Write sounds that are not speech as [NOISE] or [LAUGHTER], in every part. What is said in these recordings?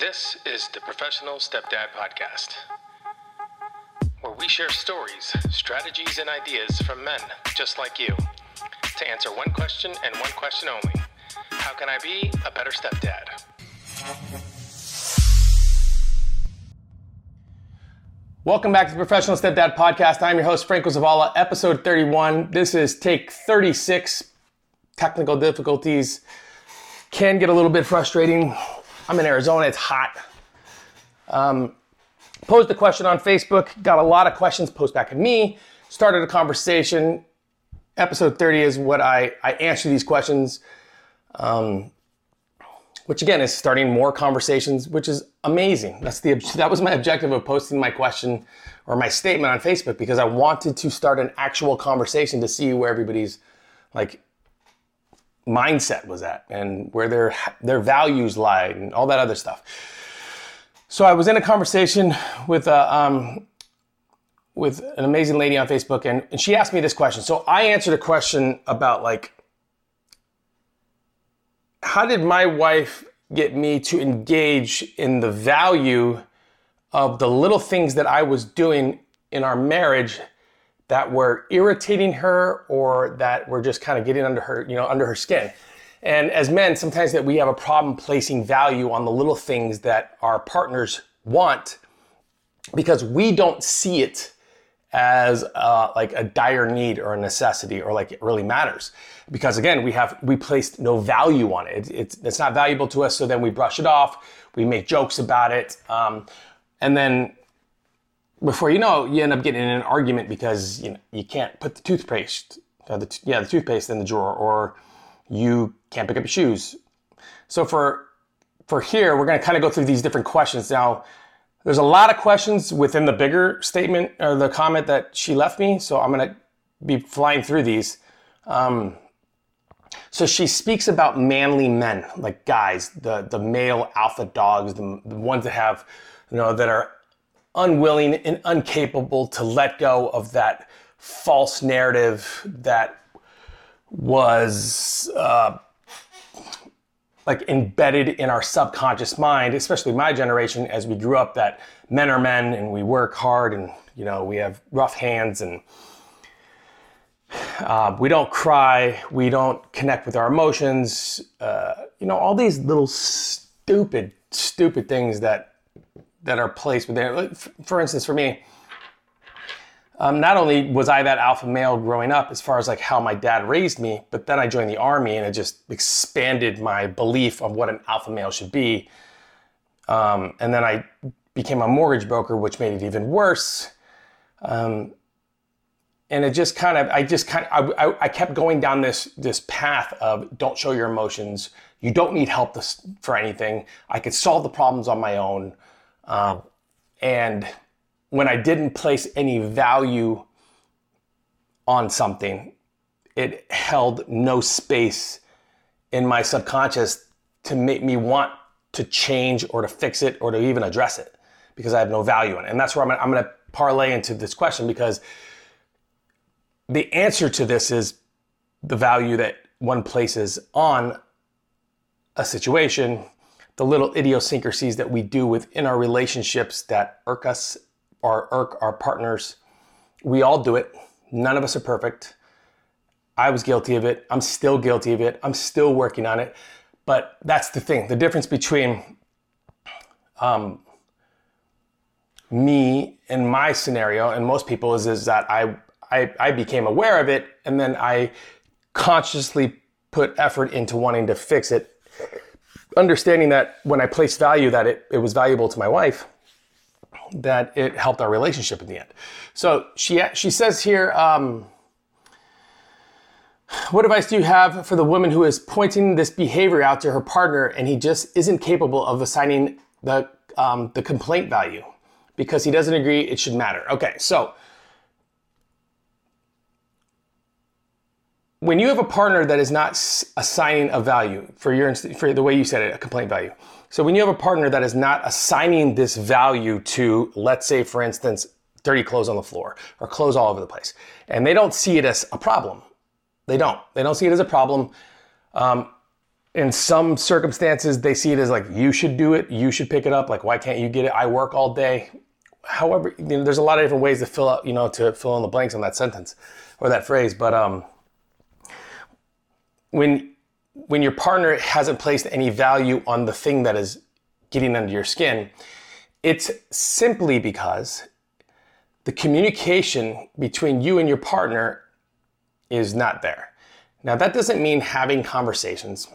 This is the Professional Stepdad Podcast, where we share stories, strategies, and ideas from men just like you to answer one question and one question only How can I be a better stepdad? Welcome back to the Professional Stepdad Podcast. I'm your host, Franco Zavala, episode 31. This is take 36. Technical difficulties can get a little bit frustrating. I'm in Arizona, it's hot. Um, posed a question on Facebook, got a lot of questions posed back at me, started a conversation. Episode 30 is what I, I answer these questions, um, which again is starting more conversations, which is amazing. That's the that was my objective of posting my question or my statement on Facebook because I wanted to start an actual conversation to see where everybody's like mindset was at and where their their values lied and all that other stuff. So I was in a conversation with a, uh, um, with an amazing lady on Facebook, and, and she asked me this question. So I answered a question about like, how did my wife get me to engage in the value of the little things that I was doing in our marriage that were irritating her or that were just kind of getting under her, you know, under her skin. And as men, sometimes that we have a problem placing value on the little things that our partners want because we don't see it as uh, like a dire need or a necessity or like it really matters because again we have we placed no value on it. it it's, it's not valuable to us so then we brush it off we make jokes about it um, and then before you know, you end up getting in an argument because you know you can't put the toothpaste, uh, the t- yeah, the toothpaste in the drawer, or you can't pick up your shoes. So for for here, we're going to kind of go through these different questions. Now, there's a lot of questions within the bigger statement or the comment that she left me, so I'm going to be flying through these. Um, so she speaks about manly men, like guys, the the male alpha dogs, the, the ones that have, you know, that are unwilling and incapable to let go of that false narrative that was uh, like embedded in our subconscious mind, especially my generation, as we grew up, that men are men and we work hard and you know we have rough hands and uh, we don't cry, we don't connect with our emotions, uh, you know all these little stupid, stupid things that that are placed within. For instance, for me, um, not only was I that alpha male growing up, as far as like how my dad raised me, but then I joined the army and it just expanded my belief of what an alpha male should be. Um, and then I became a mortgage broker, which made it even worse. Um, and it just kind of, I just kind of, I, I, I, kept going down this this path of don't show your emotions. You don't need help for anything. I could solve the problems on my own. Um, and when I didn't place any value on something, it held no space in my subconscious to make me want to change or to fix it or to even address it because I have no value in it. And that's where I'm I'm gonna parlay into this question because the answer to this is the value that one places on a situation the little idiosyncrasies that we do within our relationships that irk us or irk our partners. We all do it. None of us are perfect. I was guilty of it. I'm still guilty of it. I'm still working on it. But that's the thing. The difference between um, me and my scenario and most people is, is that I, I, I became aware of it and then I consciously put effort into wanting to fix it understanding that when I placed value that it, it was valuable to my wife, that it helped our relationship in the end. So she she says here, um, what advice do you have for the woman who is pointing this behavior out to her partner and he just isn't capable of assigning the um, the complaint value because he doesn't agree it should matter? Okay, so when you have a partner that is not assigning a value for your for the way you said it, a complaint value. So when you have a partner that is not assigning this value to, let's say, for instance, dirty clothes on the floor or clothes all over the place, and they don't see it as a problem, they don't. They don't see it as a problem. Um, in some circumstances, they see it as like, you should do it, you should pick it up. Like, why can't you get it? I work all day. However, you know, there's a lot of different ways to fill out, you know, to fill in the blanks on that sentence or that phrase. But um, when when your partner hasn't placed any value on the thing that is getting under your skin, it's simply because the communication between you and your partner is not there. Now, that doesn't mean having conversations.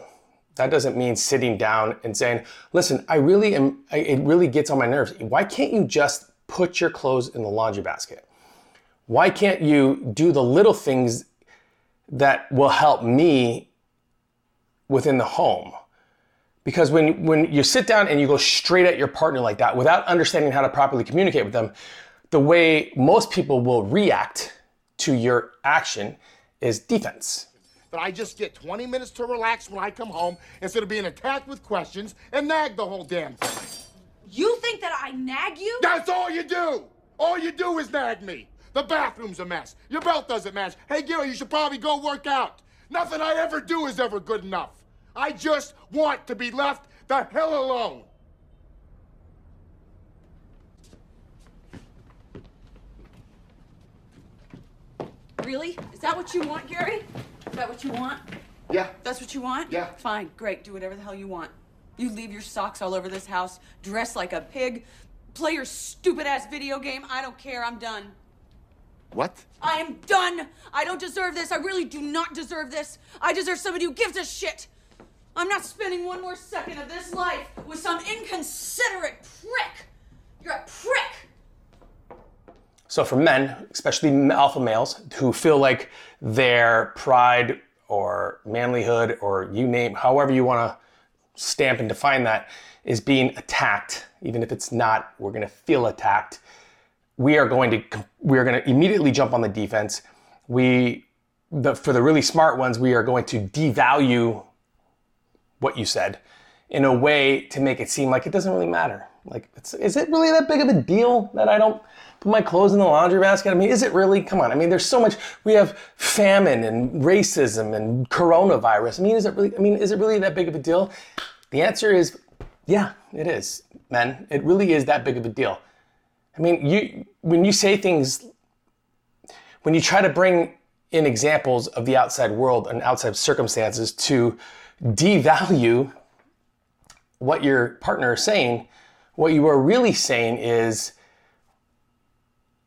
That doesn't mean sitting down and saying, listen, I really am, it really gets on my nerves. Why can't you just put your clothes in the laundry basket? Why can't you do the little things that will help me within the home? Because when, when you sit down and you go straight at your partner like that without understanding how to properly communicate with them, the way most people will react to your action is defense. That I just get 20 minutes to relax when I come home instead of being attacked with questions and nag the whole damn thing. You think that I nag you? That's all you do! All you do is nag me. The bathroom's a mess. Your belt doesn't match. Hey, Gary, you should probably go work out. Nothing I ever do is ever good enough. I just want to be left the hell alone. Really? Is that what you want, Gary? Is that what you want? Yeah. That's what you want? Yeah. Fine, great. Do whatever the hell you want. You leave your socks all over this house, dress like a pig, play your stupid ass video game. I don't care. I'm done. What? I am done. I don't deserve this. I really do not deserve this. I deserve somebody who gives a shit. I'm not spending one more second of this life with some inconsiderate prick. You're a prick. So for men, especially alpha males who feel like their pride or manlyhood or you name, however you want to stamp and define that, is being attacked, even if it's not, we're going to feel attacked. We are going to we are going to immediately jump on the defense. We the, for the really smart ones, we are going to devalue what you said in a way to make it seem like it doesn't really matter. Like, is it really that big of a deal that I don't put my clothes in the laundry basket? I mean, is it really? Come on. I mean, there's so much. We have famine and racism and coronavirus. I mean, is it really? I mean, is it really that big of a deal? The answer is, yeah, it is, men. It really is that big of a deal. I mean, you when you say things, when you try to bring in examples of the outside world and outside circumstances to devalue what your partner is saying, what you are really saying is,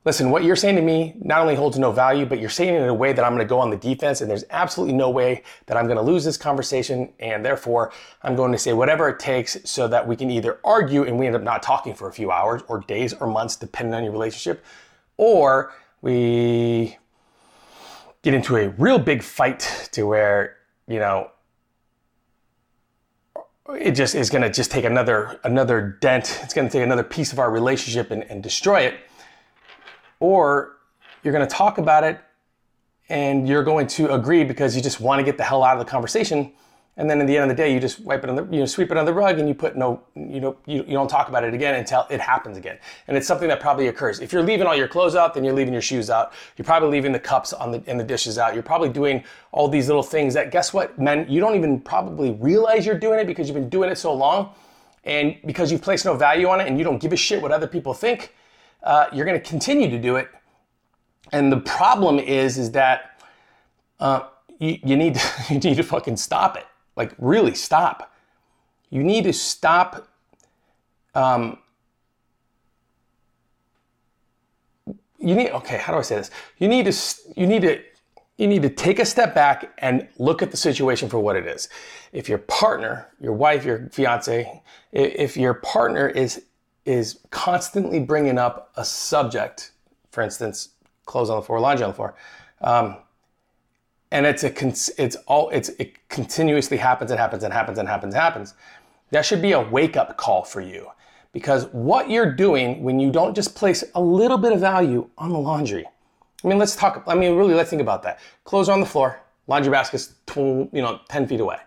listen, what you're saying to me not only holds no value, but you're saying it in a way that I'm going to go on the defense, and there's absolutely no way that I'm going to lose this conversation, and therefore I'm going to say whatever it takes so that we can either argue and we end up not talking for a few hours or days or months, depending on your relationship, or we get into a real big fight to where, you know, it just is going to just take another another dent. It's going to take another piece of our relationship and, and destroy it. Or you're going to talk about it and you're going to agree because you just want to get the hell out of the conversation. And then at the end of the day, you just wipe it on the, you know, sweep it on the rug and you put no, you know, you, you don't talk about it again until it happens again. And it's something that probably occurs. If you're leaving all your clothes out, then you're leaving your shoes out. You're probably leaving the cups on the, and the dishes out. You're probably doing all these little things that guess what, men, you don't even probably realize you're doing it because you've been doing it so long. And because you've placed no value on it and you don't give a shit what other people think, uh, you're going to continue to do it. And the problem is, is that uh, you, you need to, [LAUGHS] you need to fucking stop it. Like, really stop. You need to stop. Um, you need okay. How do I say this? You need to you need to you need to take a step back and look at the situation for what it is. If your partner, your wife, your fiance, if your partner is is constantly bringing up a subject, for instance, clothes on the floor, laundry on the floor, um, and it's a it's all it's it continuously happens and happens and happens and happens and happens. That should be a wake up call for you. Because what you're doing when you don't just place a little bit of value on the laundry. I mean let's talk i mean really let's think about that. Clothes on the floor laundry basket's you know 10 feet away.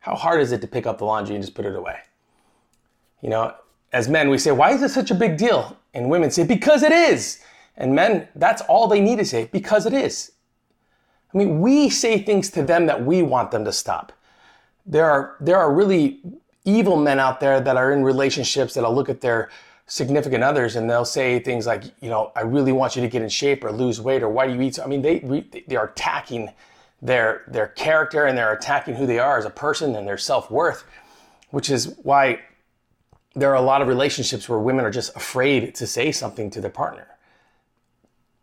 How hard is it to pick up the laundry and just put it away? You know as men we say why is it such a big deal and women say because it is and men that's all they need to say because it is I mean, we say things to them that we want them to stop. there are there are really evil men out there that are in relationships that'll look at their significant others and they'll say things like, you know, I really want you to get in shape or lose weight or why do you eat so? I mean, they they are attacking their their character and they're attacking who they are as a person and their self-worth, which is why there are a lot of relationships where women are just afraid to say something to their partner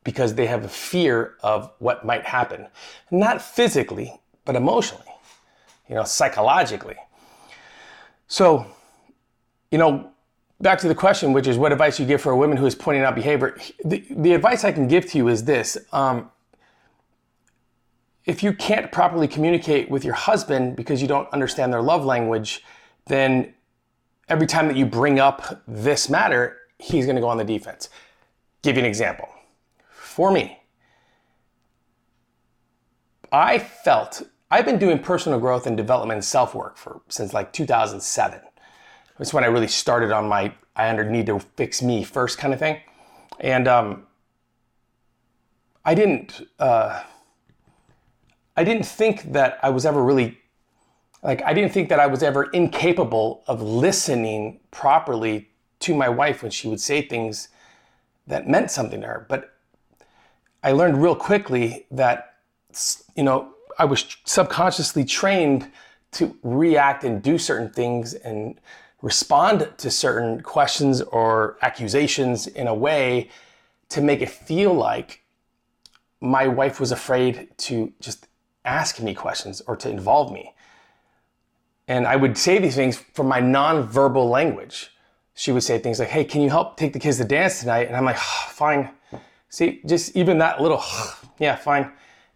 because they have a fear of what might happen. Not physically, but emotionally, you know, psychologically. So, you know, back to the question, which is what advice you give for a woman who is pointing out behavior. The, the advice I can give to you is this. Um, if you can't properly communicate with your husband because you don't understand their love language, then every time that you bring up this matter, he's going to go on the defense. Give you an example. For me, I felt I've been doing personal growth and development and self work for since like 2007. That's when I really started on my I under need to fix me first kind of thing, and um, I didn't uh, I didn't think that I was ever really like I didn't think that I was ever incapable of listening properly to my wife when she would say things that meant something to her. But I learned real quickly that you know I was subconsciously trained to react and do certain things and respond to certain questions or accusations in a way to make it feel like my wife was afraid to just ask me questions or to involve me. And I would say these things from my nonverbal language. She would say things like, Hey, can you help take the kids to dance tonight? And I'm like, oh, Fine. See, just even that little, yeah, fine.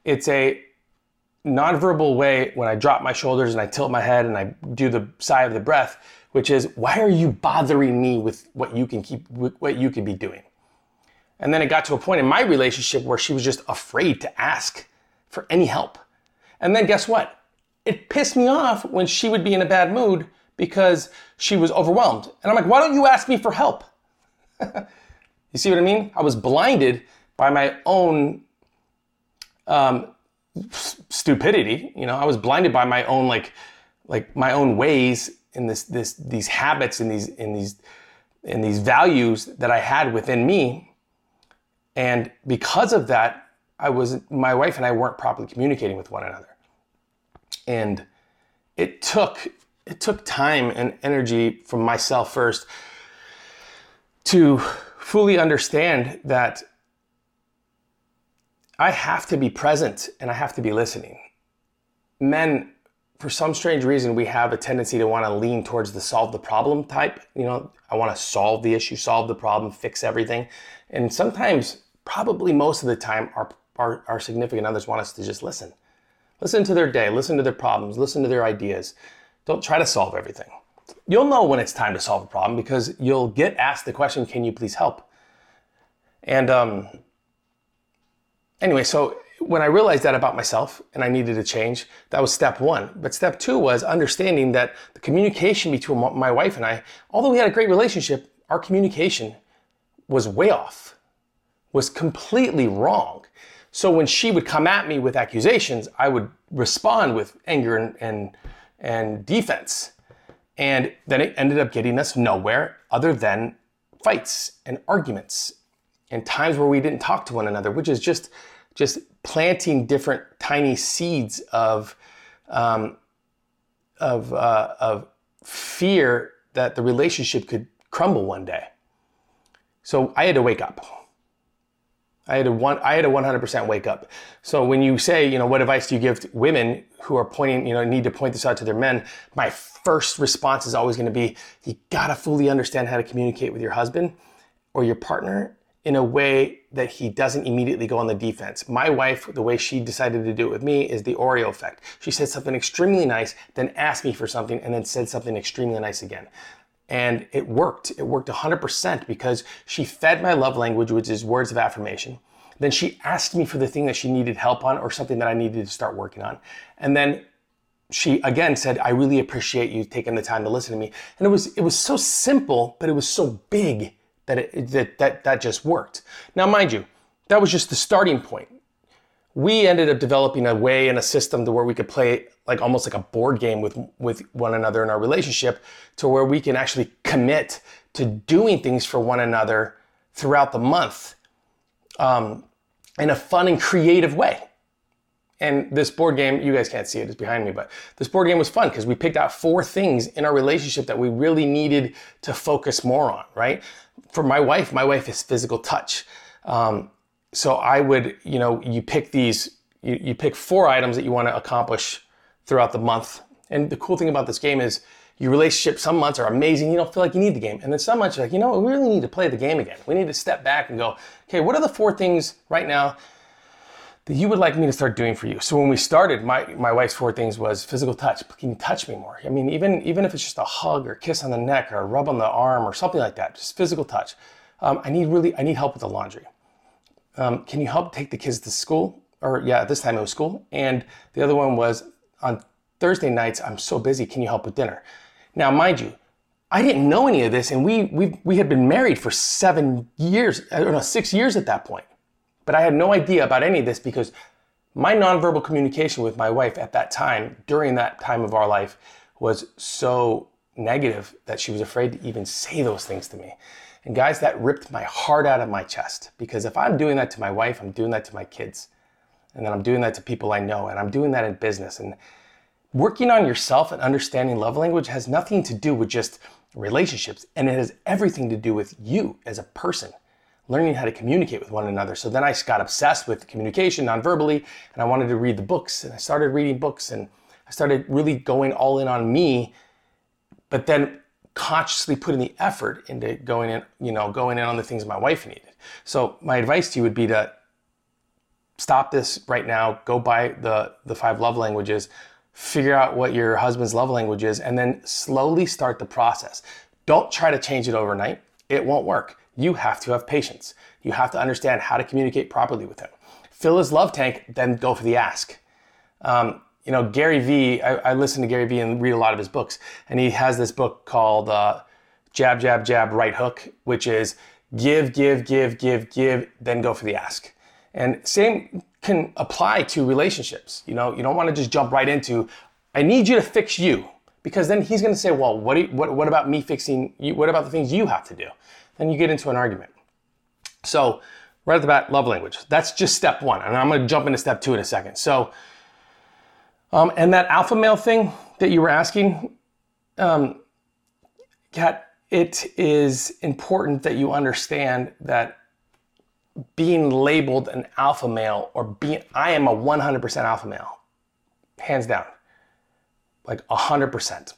It's a nonverbal way when I drop my shoulders and I tilt my head and I do the sigh of the breath, which is, Why are you bothering me with what you can keep, what you could be doing? And then it got to a point in my relationship where she was just afraid to ask for any help. And then guess what? It pissed me off when she would be in a bad mood because she was overwhelmed. And I'm like, why don't you ask me for help? [LAUGHS] you see what I mean? I was blinded by my own um, stupidity. You know, I was blinded by my own like, like my own ways in this, this, these habits and these, in these, in these values that I had within me. And because of that, I was, my wife and I weren't properly communicating with one another and it took it took time and energy from myself first to fully understand that I have to be present and I have to be listening. Men, for some strange reason, we have a tendency to want to lean towards the solve the problem type. You know, I want to solve the issue, solve the problem, fix everything. And sometimes, probably most of the time, our, our, our significant others want us to just listen. Listen to their day, listen to their problems, listen to their ideas. Don't try to solve everything. You'll know when it's time to solve a problem because you'll get asked the question, Can you please help? And um, anyway, so when I realized that about myself and I needed to change, that was step one. But step two was understanding that the communication between my wife and I, although we had a great relationship, our communication was way off, was completely wrong. So when she would come at me with accusations, I would respond with anger and, and, and defense. And then it ended up getting us nowhere other than fights and arguments and times where we didn't talk to one another, which is just just planting different tiny seeds of um, of uh, of fear that the relationship could crumble one day. So I had to wake up. I had a one, I had a 100% wake up. So when you say, you know, what advice do you give women who are pointing, you know, need to point this out to their men? My first response is always going to be, you gotta fully understand how to communicate with your husband or your partner in a way that he doesn't immediately go on the defense. My wife, the way she decided to do it with me is the Oreo effect. She said something extremely nice, then asked me for something, and then said something extremely nice again. And it worked. It worked 100% because she fed my love language, which is words of affirmation. Then she asked me for the thing that she needed help on or something that I needed to start working on. And then she again said, I really appreciate you taking the time to listen to me. And it was it was so simple, but it was so big that it that that, that just worked. Now mind you, that was just the starting point. We ended up developing a way and a system to where we could play like almost like a board game with with one another in our relationship to where we can actually commit to doing things for one another throughout the month um, in a fun and creative way. And this board game, you guys can't see it, it's behind me, but this board game was fun because we picked out four things in our relationship that we really needed to focus more on, right? For my wife, my wife is physical touch. Um, so I would, you know, you pick these, you, you pick four items that you want to accomplish throughout the month. And the cool thing about this game is your relationship, some months are amazing, you don't feel like you need the game. And then some months you're like, you know, we really need to play the game again. We need to step back and go, okay, what are the four things right now that you would like me to start doing for you? So when we started, my, my wife's four things was physical touch. Can you touch me more? I mean, even, even if it's just a hug or kiss on the neck or a rub on the arm or something like that, just physical touch. Um, I need really, I need help with the laundry. Um, can you help take the kids to school? Or yeah, this time it was school. And the other one was on Thursday nights, I'm so busy. Can you help with dinner? Now, mind you, I didn't know any of this, and we we we had been married for seven years, don't know, six years at that point. But I had no idea about any of this because my nonverbal communication with my wife at that time, during that time of our life, was so negative that she was afraid to even say those things to me. And guys, that ripped my heart out of my chest because if I'm doing that to my wife, I'm doing that to my kids. And then I'm doing that to people I know, and I'm doing that in business. And working on yourself and understanding love language has nothing to do with just relationships, and it has everything to do with you as a person learning how to communicate with one another. So then I got obsessed with communication non-verbally, and I wanted to read the books, and I started reading books, and I started really going all in on me, but then consciously putting the effort into going in, you know, going in on the things my wife needed. So my advice to you would be to stop this right now, go buy the the five love languages, figure out what your husband's love language is, and then slowly start the process. Don't try to change it overnight. It won't work you have to have patience. You have to understand how to communicate properly with him. Fill his love tank, then go for the ask. Um, you know, Gary Vee, I, I listen to Gary Vee and read a lot of his books, and he has this book called uh, Jab, Jab, Jab, Right Hook, which is give, give, give, give, give, then go for the ask. And same can apply to relationships. You know, you don't want to just jump right into, I need you to fix you, because then he's going to say, well, what, you, what, what about me fixing you? What about the things you have to do? then you get into an argument. So, right at the bat, love language. That's just step one. And I'm going to jump into step two in a second. So, um, and that alpha male thing that you were asking, um, Kat, it is important that you understand that being labeled an alpha male or being, I am a 100% alpha male, hands down, like 100%.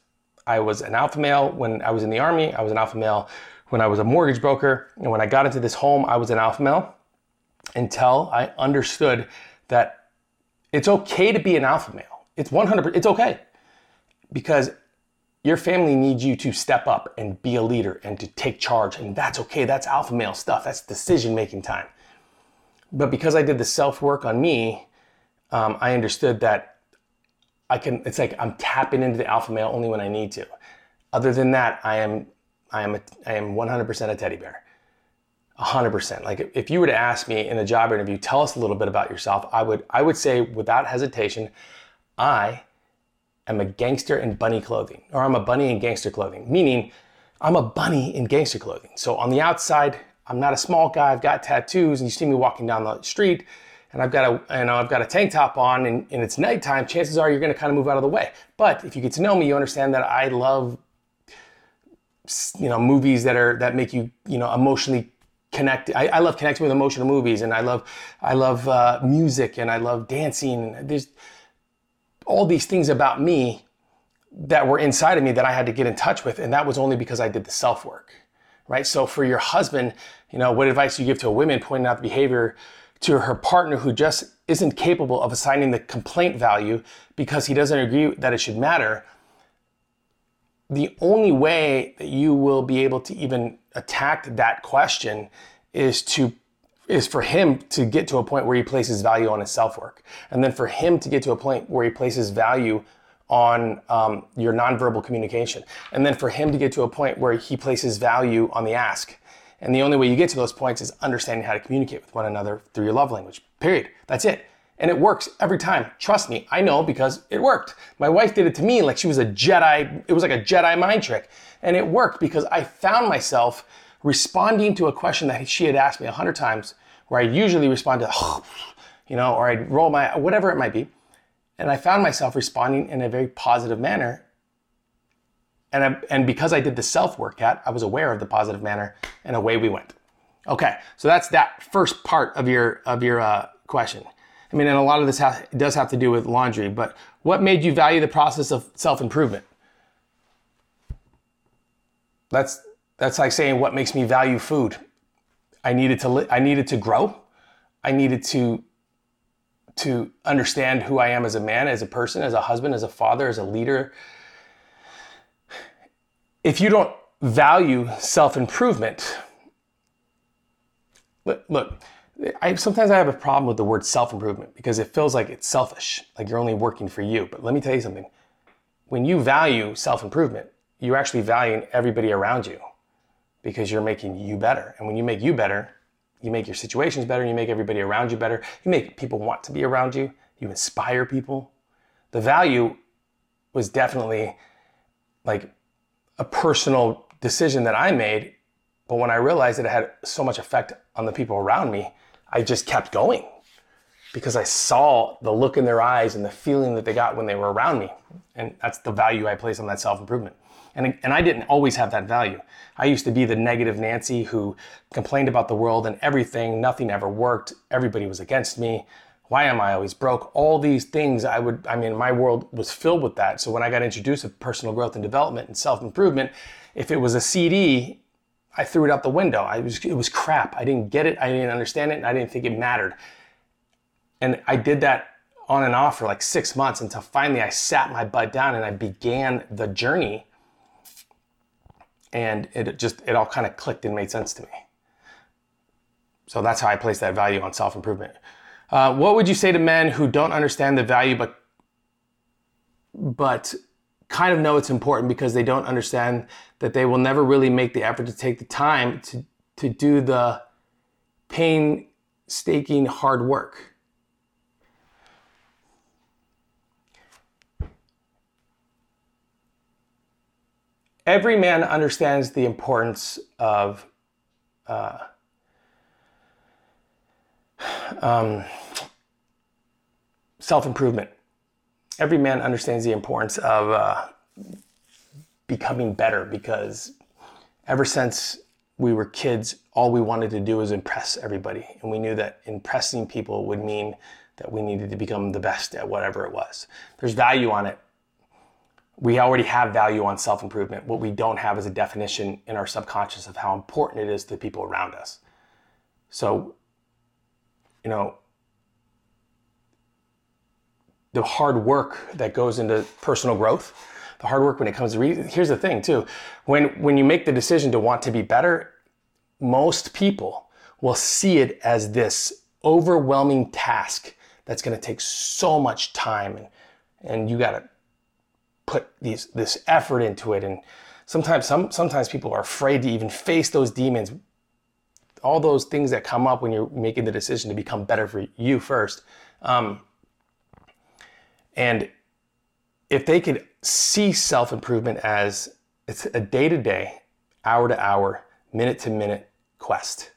I was an alpha male when I was in the army. I was an alpha male when I was a mortgage broker and when I got into this home, I was an alpha male until I understood that it's okay to be an alpha male. It's 100%, it's okay. Because your family needs you to step up and be a leader and to take charge and that's okay. That's alpha male stuff. That's decision making time. But because I did the self work on me, um, I understood that I can. It's like I'm tapping into the alpha male only when I need to. Other than that, I am I am a, I am 100% a teddy bear. 100%. Like if you were to ask me in a job interview, tell us a little bit about yourself, I would I would say without hesitation, I am a gangster in bunny clothing or I'm a bunny in gangster clothing, meaning I'm a bunny in gangster clothing. So on the outside, I'm not a small guy, I've got tattoos and you see me walking down the street and I've got a you know I've got a tank top on and, and it's nighttime, chances are you're gonna kind of move out of the way. But if you get to know me, you understand that I love you know movies that are that make you you know emotionally connect. I, I love connecting with emotional movies, and I love I love uh, music, and I love dancing. There's all these things about me that were inside of me that I had to get in touch with, and that was only because I did the self work, right? So for your husband, you know, what advice do you give to a woman pointing out the behavior to her partner who just isn't capable of assigning the complaint value because he doesn't agree that it should matter? the only way that you will be able to even attack that question is to is for him to get to a point where he places value on his self work, and then for him to get to a point where he places value on um, your nonverbal communication, and then for him to get to a point where he places value on the ask. And the only way you get to those points is understanding how to communicate with one another through your love language. Period. That's it. And it works every time. Trust me, I know because it worked. My wife did it to me like she was a Jedi. It was like a Jedi mind trick. And it worked because I found myself responding to a question that she had asked me a hundred times, where I usually respond to, [SIGHS] you know, or I'd roll my, whatever it might be. And I found myself responding in a very positive manner. And, I, and because I did the self work at, I was aware of the positive manner, and away we went. Okay, so that's that first part of your of your uh, question. I mean, and a lot of this does have to do with laundry, but what made you value the process of self improvement? That's that's like saying what makes me value food. I needed to li- I needed to grow. I needed to to understand who I am as a man, as a person, as a husband, as a father, as a leader. If you don't value self improvement, look, look I, sometimes I have a problem with the word self improvement because it feels like it's selfish, like you're only working for you. But let me tell you something when you value self improvement, you're actually valuing everybody around you because you're making you better. And when you make you better, you make your situations better, you make everybody around you better, you make people want to be around you, you inspire people. The value was definitely like a personal decision that I made. But when I realized that it had so much effect on the people around me, I just kept going because I saw the look in their eyes and the feeling that they got when they were around me. And that's the value I place on that self improvement. And, and I didn't always have that value. I used to be the negative Nancy who complained about the world and everything. Nothing ever worked. Everybody was against me. Why am I always broke? All these things I would, I mean, my world was filled with that. So when I got introduced to personal growth and development and self improvement, if it was a CD, I threw it out the window. I was, it was crap. I didn't get it. I didn't understand it. And I didn't think it mattered. And I did that on and off for like six months until finally I sat my butt down and I began the journey. And it just, it all kind of clicked and made sense to me. So that's how I place that value on self improvement. Uh, what would you say to men who don't understand the value but but kind of know it's important because they don't understand that they will never really make the effort to take the time to, to do the painstaking hard work. Every man understands the importance of uh, um, self improvement every man understands the importance of uh, becoming better because ever since we were kids, all we wanted to do was impress everybody. And we knew that impressing people would mean that we needed to become the best at whatever it was. There's value on it. We already have value on self improvement. What we don't have is a definition in our subconscious of how important it is to the people around us. So, you know, the hard work that goes into personal growth, the hard work when it comes to re- here's the thing too. When when you make the decision to want to be better, most people will see it as this overwhelming task that's going to take so much time and and you got to put these this effort into it and sometimes some sometimes people are afraid to even face those demons all those things that come up when you're making the decision to become better for you first um, and if they could see self improvement as it's a day to day, hour to hour, minute to minute quest,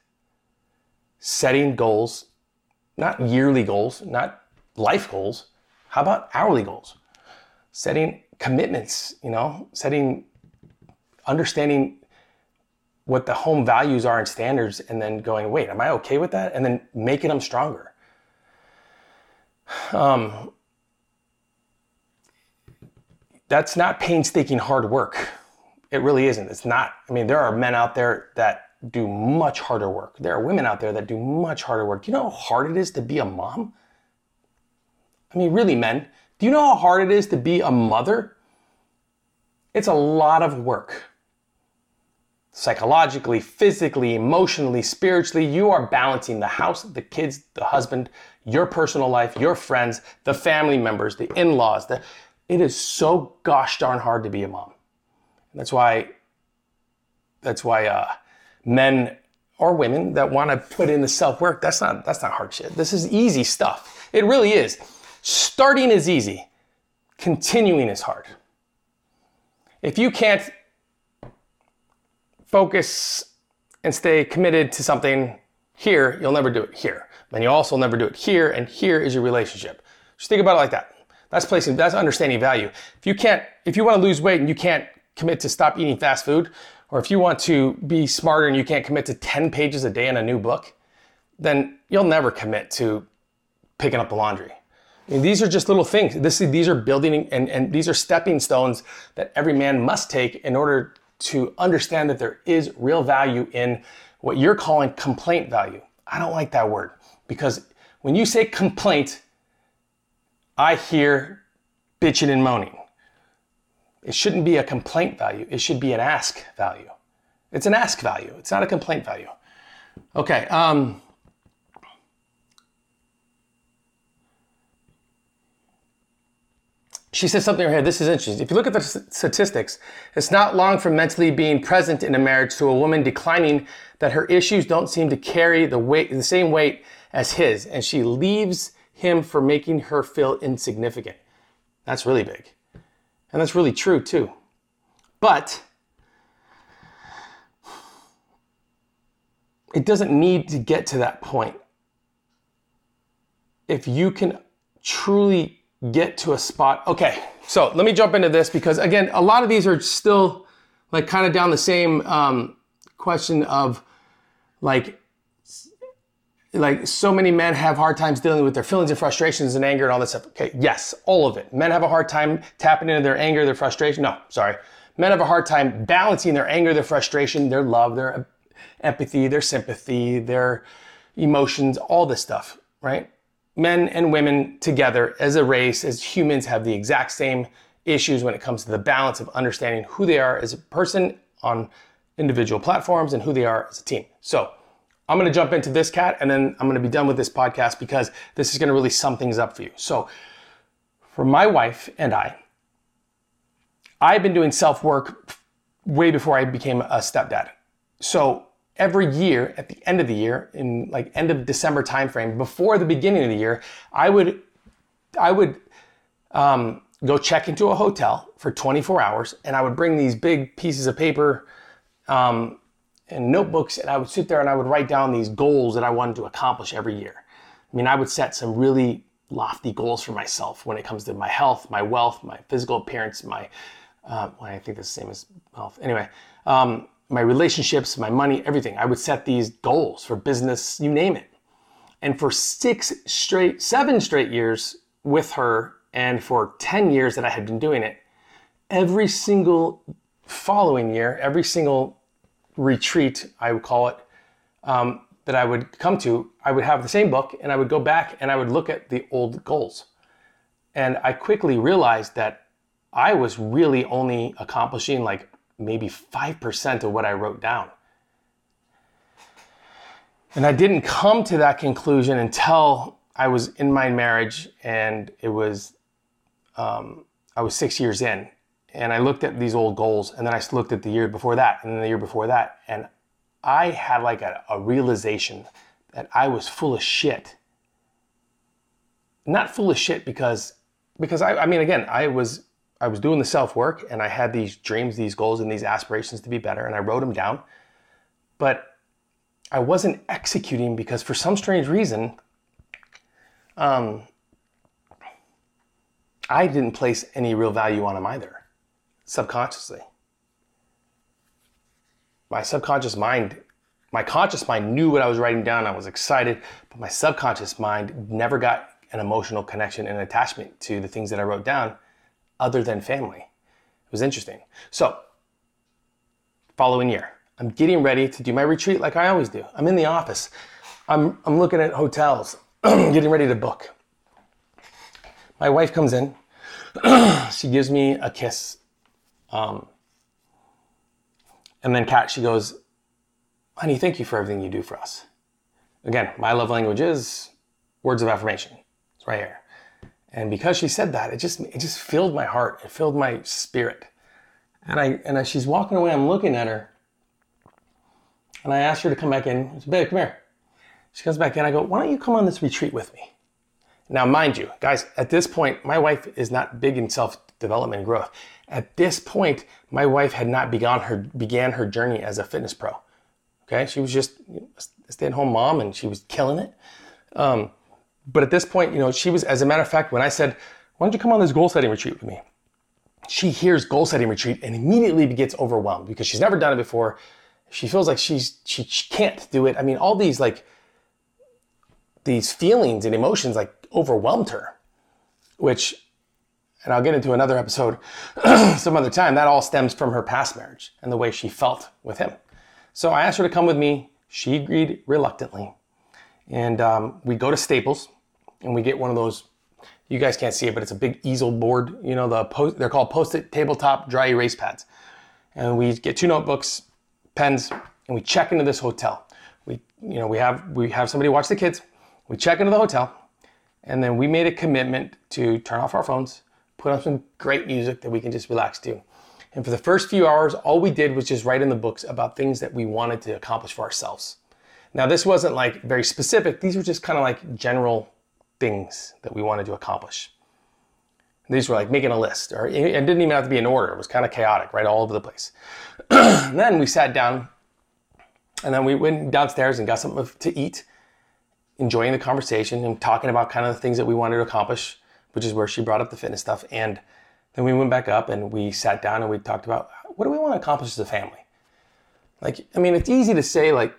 setting goals, not yearly goals, not life goals. How about hourly goals? Setting commitments, you know, setting, understanding what the home values are and standards, and then going, wait, am I okay with that? And then making them stronger. Um, that's not painstaking hard work. It really isn't. It's not. I mean, there are men out there that do much harder work. There are women out there that do much harder work. Do you know how hard it is to be a mom? I mean, really, men, do you know how hard it is to be a mother? It's a lot of work. Psychologically, physically, emotionally, spiritually, you are balancing the house, the kids, the husband, your personal life, your friends, the family members, the in laws, the it is so gosh darn hard to be a mom. That's why that's why uh, men or women that want to put in the self work, that's not that's not hard shit. This is easy stuff. It really is. Starting is easy, continuing is hard. If you can't focus and stay committed to something here, you'll never do it here. And you also never do it here, and here is your relationship. Just think about it like that. That's placing, that's understanding value. If you can't, if you want to lose weight and you can't commit to stop eating fast food, or if you want to be smarter and you can't commit to 10 pages a day in a new book, then you'll never commit to picking up the laundry. Mean, these are just little things. This, these are building and, and these are stepping stones that every man must take in order to understand that there is real value in what you're calling complaint value. I don't like that word because when you say complaint, I hear bitching and moaning. It shouldn't be a complaint value. It should be an ask value. It's an ask value. It's not a complaint value. Okay. Um, she says something in her head. This is interesting. If you look at the statistics, it's not long from mentally being present in a marriage to a woman declining that her issues don't seem to carry the weight, the same weight as his, and she leaves him for making her feel insignificant. That's really big. And that's really true too. But it doesn't need to get to that point. If you can truly get to a spot. Okay, so let me jump into this because again, a lot of these are still like kind of down the same um, question of like like so many men have hard times dealing with their feelings and frustrations and anger and all this stuff. Okay, yes, all of it. Men have a hard time tapping into their anger, their frustration. No, sorry. Men have a hard time balancing their anger, their frustration, their love, their empathy, their sympathy, their emotions, all this stuff, right? Men and women together as a race, as humans, have the exact same issues when it comes to the balance of understanding who they are as a person on individual platforms and who they are as a team. So, I'm going to jump into this Kat and then I'm going to be done with this podcast because this is going to really sum things up for you. So, for my wife and I, I've been doing self work way before I became a stepdad. So, every year at the end of the year in like end of December timeframe before the beginning of the year, I would I would um, go check into a hotel for 24 hours and I would bring these big pieces of paper um, and notebooks and I would sit there and I would write down these goals that I wanted to accomplish every year. I mean, I would set some really lofty goals for myself when it comes to my health, my wealth, my physical appearance, my, uh, well, I think the same as health. Anyway, um, my relationships, my money, everything. I would set these goals for business, you name it. And for six straight, seven straight years with her, and for 10 years that I had been doing it, every single following year, every single retreat, I would call it, um, that I would come to, I would have the same book and I would go back and I would look at the old goals. And I quickly realized that I was really only accomplishing like maybe 5% of what I wrote down. And I didn't come to that conclusion until I was in my marriage and it was, um, I was six years in and I looked at these old goals, and then I looked at the year before that, and then the year before that, and I had like a, a realization that I was full of shit. Not full of shit because because I, I mean again I was I was doing the self work and I had these dreams, these goals, and these aspirations to be better, and I wrote them down, but I wasn't executing because for some strange reason, um, I didn't place any real value on them either subconsciously. My subconscious mind, my conscious mind knew what I was writing down. I was excited, but my subconscious mind never got an emotional connection and attachment to the things that I wrote down other than family. It was interesting. So, following year, I'm getting ready to do my retreat like I always do. I'm in the office. I'm, I'm looking at hotels, [CLEARS THROAT] getting ready to book. My wife comes in. [CLEARS THROAT] she gives me a kiss um, and then Kat, she goes, honey, thank you for everything you do for us. Again, my love language is words of affirmation. It's right here. And because she said that, it just it just filled my heart. It filled my spirit. And I and as she's walking away, I'm looking at her. And I asked her to come back in. I said, babe, come here. She comes back in. I go, why don't you come on this retreat with me? Now, mind you, guys, at this point, my wife is not big in self development and growth. At this point, my wife had not begun her began her journey as a fitness pro. Okay, she was just a stay-at-home mom, and she was killing it. Um, but at this point, you know, she was, as a matter of fact, when I said, "Why don't you come on this goal setting retreat with me?" She hears goal setting retreat and immediately gets overwhelmed because she's never done it before. She feels like she's she, she can't do it. I mean, all these like these feelings and emotions like overwhelmed her, which, and I'll get into another episode [CLEARS THROAT] some other time, that all stems from her past marriage and the way she felt with him. So I asked her to come with me. She agreed reluctantly. And um, we go to Staples and we get one of those, you guys can't see it, but it's a big easel board. You know, the post, they're called post-it tabletop dry erase pads. And we get two notebooks, pens, and we check into this hotel. We, you know, we have we have somebody watch the kids. We check into the hotel, and then we made a commitment to turn off our phones, put on some great music that we can just relax to. And for the first few hours, all we did was just write in the books about things that we wanted to accomplish for ourselves. Now, this wasn't like very specific, these were just kind of like general things that we wanted to accomplish. These were like making a list, or it didn't even have to be in order. It was kind of chaotic, right, all over the place. [CLEARS THROAT] then we sat down, and then we went downstairs and got something to eat, enjoying the conversation and talking about kind of the things that we wanted to accomplish, which is where she brought up the fitness stuff. And then we went back up and we sat down and we talked about what do we want to accomplish as a family. Like, I mean, it's easy to say like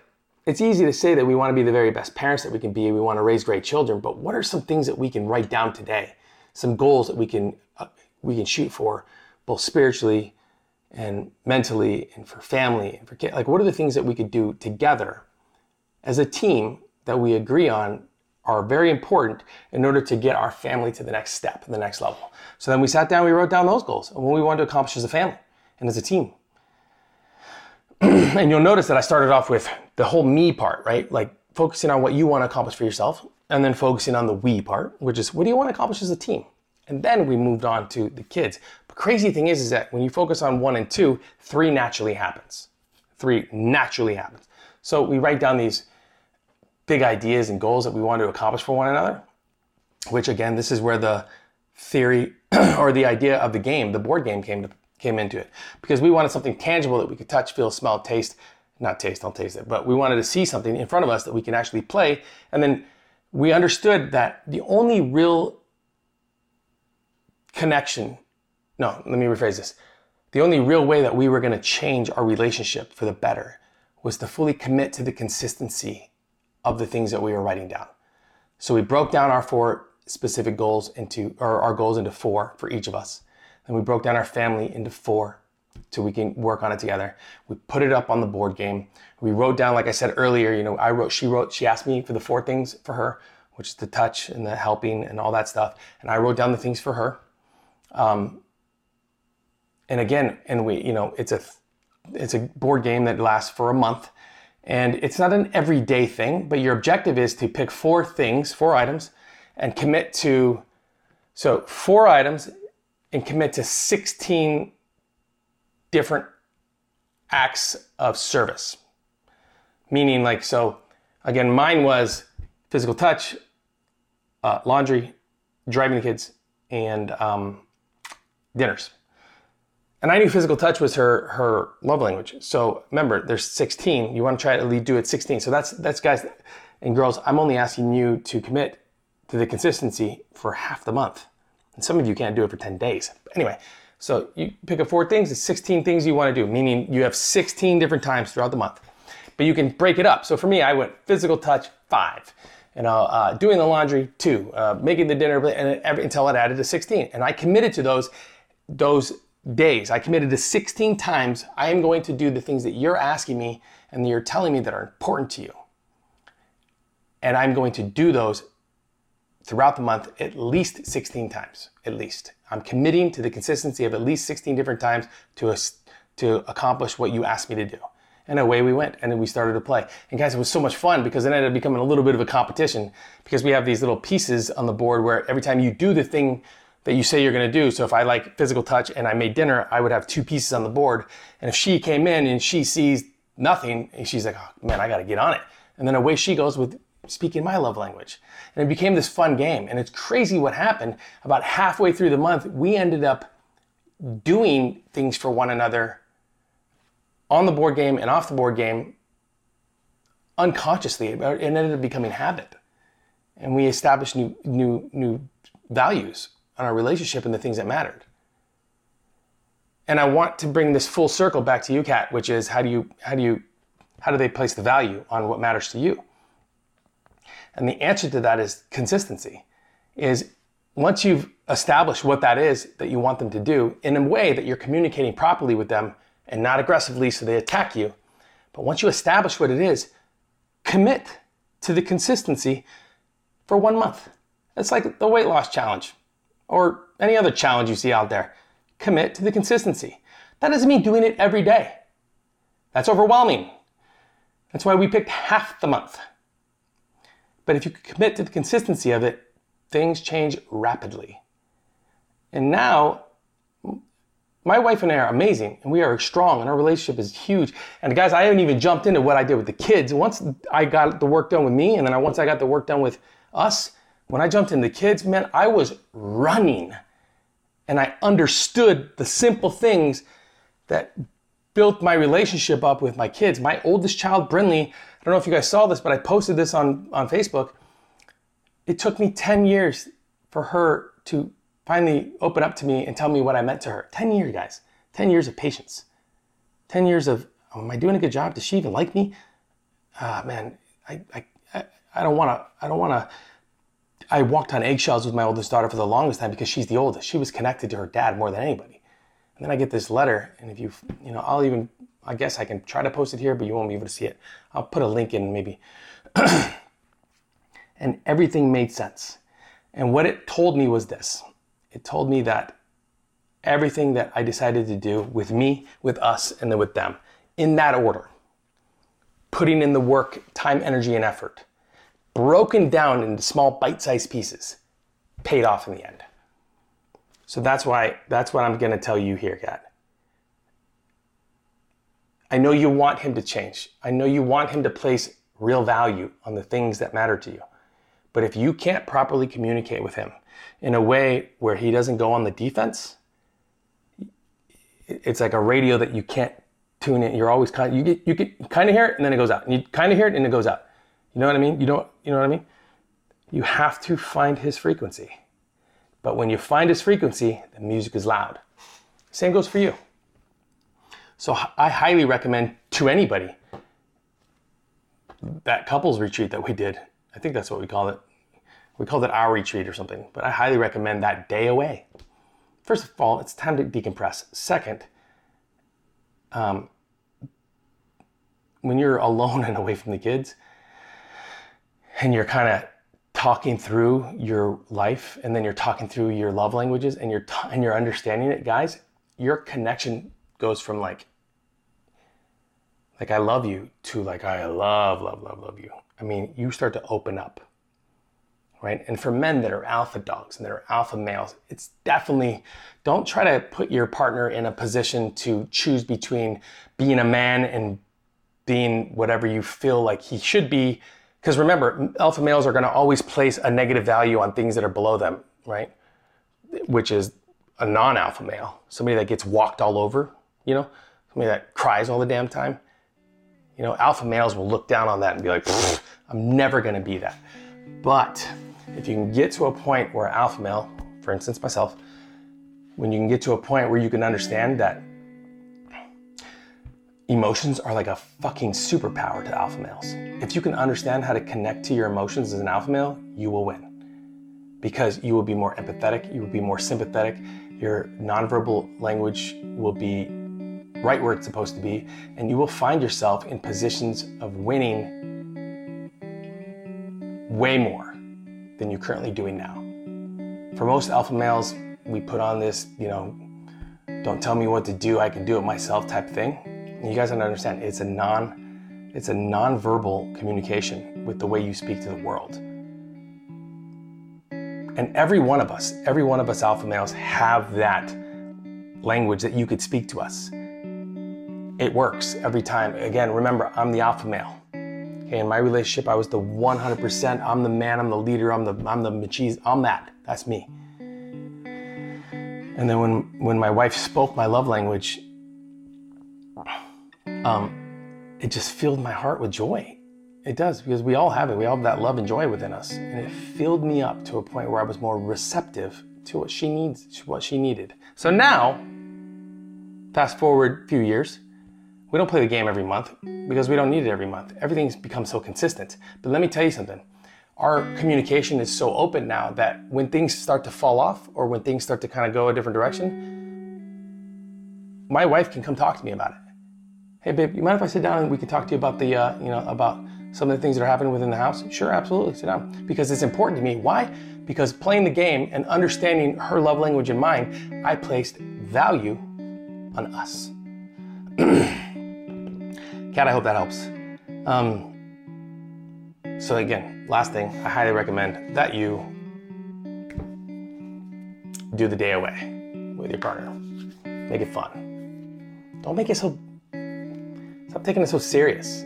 it's easy to say that we want to be the very best parents that we can be. We want to raise great children, but what are some things that we can write down today? Some goals that we can uh, we can shoot for, both spiritually and mentally, and for family and for kids. Like, what are the things that we could do together as a team that we agree on are very important in order to get our family to the next step, the next level. So then we sat down, we wrote down those goals and what we wanted to accomplish as a family and as a team. [CLEARS THROAT] and you'll notice that I started off with the whole me part, right? Like focusing on what you want to accomplish for yourself, and then focusing on the we part, which is what do you want to accomplish as a team? And then we moved on to the kids. But crazy thing is, is that when you focus on one and two, three naturally happens. Three naturally happens. So we write down these big ideas and goals that we want to accomplish for one another, which again, this is where the theory [CLEARS THROAT] or the idea of the game, the board game came to, came into it because we wanted something tangible that we could touch, feel, smell, taste, not taste, I'll taste it, but we wanted to see something in front of us that we can actually play. And then we understood that the only real connection, no, let me rephrase this. The only real way that we were going to change our relationship for the better was to fully commit to the consistency of the things that we were writing down. So we broke down our four specific goals into, or our goals into four for each of us. Then we broke down our family into four so we can work on it together. We put it up on the board game. We wrote down, like I said earlier, you know, I wrote, she wrote, she asked me for the four things for her, which is the touch and the helping and all that stuff. And I wrote down the things for her. Um, and again, and we, you know, it's a, it's a board game that lasts for a month. And it's not an everyday thing, but your objective is to pick four things, four items, and commit to, so four items and commit to 16 different acts of service. Meaning, like, so again, mine was physical touch, uh, laundry, driving the kids, and um, dinners. And I knew physical touch was her her love language. So remember, there's 16. You want to try to at least do it 16. So that's that's guys and girls. I'm only asking you to commit to the consistency for half the month. And some of you can't do it for 10 days. Anyway, so you pick up four things. It's 16 things you want to do, meaning you have 16 different times throughout the month. But you can break it up. So for me, I went physical touch five. You know, uh, doing the laundry two, uh, making the dinner, and every, until it added to 16. And I committed to those those days. I committed to 16 times. I am going to do the things that you're asking me and you're telling me that are important to you. And I'm going to do those throughout the month at least 16 times, at least. I'm committing to the consistency of at least 16 different times to, to accomplish what you asked me to do. And away we went, and then we started to play. And guys, it was so much fun because it ended up becoming a little bit of a competition because we have these little pieces on the board where every time you do the thing that you say you're going to do. So if I like physical touch and I made dinner, I would have two pieces on the board. And if she came in and she sees nothing, she's like, oh, man, I got to get on it. And then away she goes with speaking my love language. And it became this fun game. And it's crazy what happened. About halfway through the month, we ended up doing things for one another on the board game and off the board game unconsciously. It ended up becoming habit. And we established new, new, new values on our relationship and the things that mattered. And I want to bring this full circle back to you, Kat, which is how do you, how do you, how do they place the value on what matters to you? And the answer to that is consistency. Is once you've established what that is that you want them to do in a way that you're communicating properly with them and not aggressively so they attack you. But once you establish what it is, commit to the consistency for one month. It's like the weight loss challenge or any other challenge you see out there. Commit to the consistency. That doesn't mean doing it every day. That's overwhelming. That's why we picked half the month. But if you commit to the consistency of it, things change rapidly. And now, my wife and I are amazing and we are strong and our relationship is huge. And guys, I haven't even jumped into what I did with the kids. Once I got the work done with me and then once I got the work done with us, when I jumped into the kids, man, I was running and I understood the simple things that built my relationship up with my kids. My oldest child, Brinley, don't know if you guys saw this, but I posted this on, on Facebook. It took me 10 years for her to finally open up to me and tell me what I meant to her. 10 years, guys. 10 years of patience. 10 years of, oh, am I doing a good job? Does she even like me? Ah, man, I, I, I don't want to, I don't want to, I walked on eggshells with my oldest daughter for the longest time because she's the oldest. She was connected to her dad more than anybody. And then I get this letter, and if you, you know, I'll even, I guess I can try to post it here, but you won't be able to see it. I'll put a link in maybe. [CLEARS THROAT] and everything made sense. And what it told me was this it told me that everything that I decided to do with me, with us, and then with them, in that order, putting in the work, time, energy, and effort, broken down into small bite-sized pieces, paid off in the end. So that's why that's what I'm going to tell you here, Kat. I know you want him to change. I know you want him to place real value on the things that matter to you. But if you can't properly communicate with him in a way where he doesn't go on the defense, it's like a radio that you can't tune in. You're always kind of, you get you get kind of hear it and then it goes out. And you kind of hear it and it goes out. You know what I mean? You don't you know what I mean? You have to find his frequency. But when you find his frequency, the music is loud. Same goes for you. So I highly recommend to anybody that couples retreat that we did. I think that's what we call it we called it our retreat or something, but I highly recommend that day away. First of all, it's time to decompress. Second, um, when you're alone [LAUGHS] and away from the kids, and you're kind of talking through your life, and then you're talking through your love languages, and you're t- and you're understanding it, guys, your connection goes from like like I love you to like I love love love love you. I mean, you start to open up right? And for men that are alpha dogs and that are alpha males, it's definitely don't try to put your partner in a position to choose between being a man and being whatever you feel like he should be. Because remember, alpha males are going to always place a negative value on things that are below them, right? Which is a non alpha male, somebody that gets walked all over, you know, somebody that cries all the damn time. You know, alpha males will look down on that and be like, I'm never to be that. But if you can get to a point where alpha male, for instance, myself, when you can get to a point where you can understand that emotions are like a fucking superpower to alpha males. If you can understand how to connect to your emotions as an alpha male, you will win. Because you will be more empathetic, you will be more sympathetic, your nonverbal language will be right where it's supposed to be, and you will find yourself in positions of winning way more than you're currently doing now. For most alpha males, we put on this, you know, don't tell me what to do, I can do it myself type thing. And you guys don't understand, it's a non it's a non-verbal communication with the way you speak to the world. And every one of us, every one of us alpha males have that language that you could speak to us. It works every time. Again, remember, I'm the alpha male. Okay, in my relationship, I was the 100%. I'm the man. I'm the leader. I'm the I'm the machismo. I'm that. That's me. And then when when my wife spoke my love language, um, it just filled my heart with joy. It does because we all have it. We all have that love and joy within us, and it filled me up to a point where I was more receptive to what she needs, what she needed. So now, fast forward a few years, we don't play the game every month because we don't need it every month. Everything's become so consistent. But let me tell you something. Our communication is so open now that when things start to fall off or when things start to kind of go a different direction, my wife can come talk to me about it. Hey, babe, you mind if I sit down and we can talk to you about the, uh, you know, about some of the things that are happening within the house? Sure, absolutely, sit down. Because it's important to me. Why? Because playing the game and understanding her love language and mine, I placed value on us. [CLEARS THROAT] Kat, I hope that helps. Um, so again, last thing, I highly recommend that you do the day away with your partner. Make it fun. Don't make it so. Stop taking it so serious.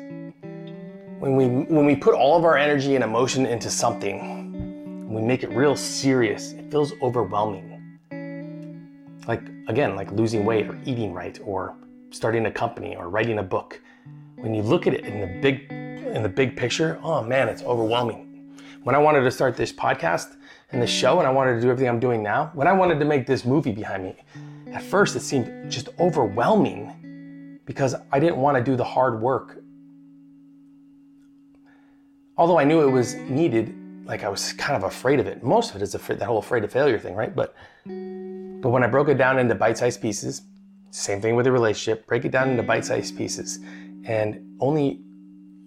When we when we put all of our energy and emotion into something, we make it real serious. It feels overwhelming. Like again, like losing weight or eating right or starting a company or writing a book when you look at it in the big in the big picture, oh man, it's overwhelming. When I wanted to start this podcast and this show and I wanted to do everything I'm doing now, when I wanted to make this movie behind me, at first it seemed just overwhelming because I didn't want to do the hard work. Although I knew it was needed, like I was kind of afraid of it. Most of it is afraid, that whole afraid of failure thing, right? But but when I broke it down into bite-sized pieces, same thing with a relationship, break it down into bite-sized pieces and only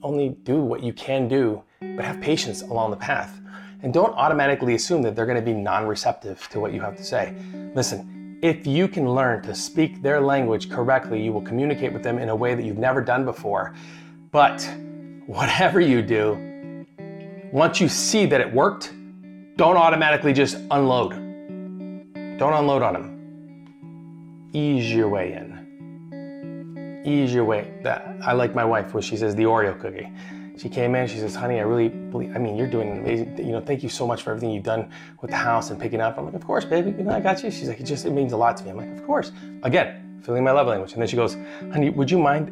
only do what you can do, but have patience along the path. And don't automatically assume that they're going to be non-receptive to what you have to say. Listen, if you can learn to speak their language correctly, you will communicate with them in a way that you've never done before. But whatever you do, once you see that it worked, don't automatically just unload. Don't unload on them. Ease your way in ease your way. That I like my wife when she says the Oreo cookie. She came in, she says, honey, I really believe, I mean, you're doing amazing, you know, thank you so much for everything you've done with the house and picking up. I'm like, of course, baby, you know, I got you. She's like, it just, it means a lot to me. I'm like, of course. Again, feeling my love language. And then she goes, honey, would you mind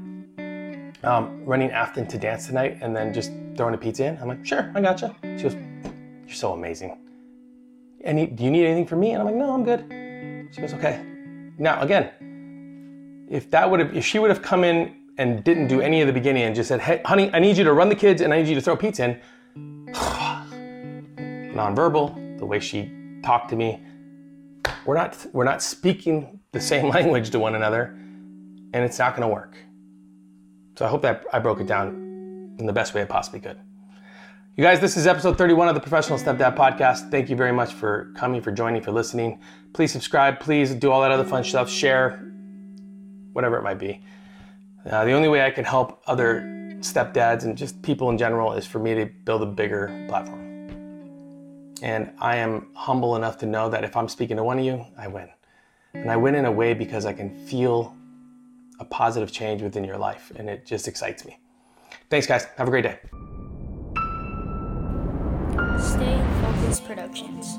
um, running Afton to dance tonight and then just throwing a pizza in? I'm like, sure, I got you. She goes, you're so amazing. Any, do you need anything from me? And I'm like, no, I'm good. She goes, okay. Now, again, if that would have, if she would have come in and didn't do any of the beginning and just said, hey, honey, I need you to run the kids and I need you to throw pizza in, [SIGHS] nonverbal, the way she talked to me, we're not, we're not speaking the same [LAUGHS] language to one another and it's not going to work. So I hope that I broke it down in the best way I possibly could. You guys, this is episode 31 of the Professional Stepdad Podcast. Thank you very much for coming, for joining, for listening. Please subscribe. Please do all that other fun stuff. Share, whatever it might be. Uh, the only way I can help other stepdads and just people in general is for me to build a bigger platform. And I am humble enough to know that if I'm speaking to one of you, I win. And I win in a way because I can feel a positive change within your life, and it just excites me. Thanks, guys. Have a great day. Stay Focused Productions.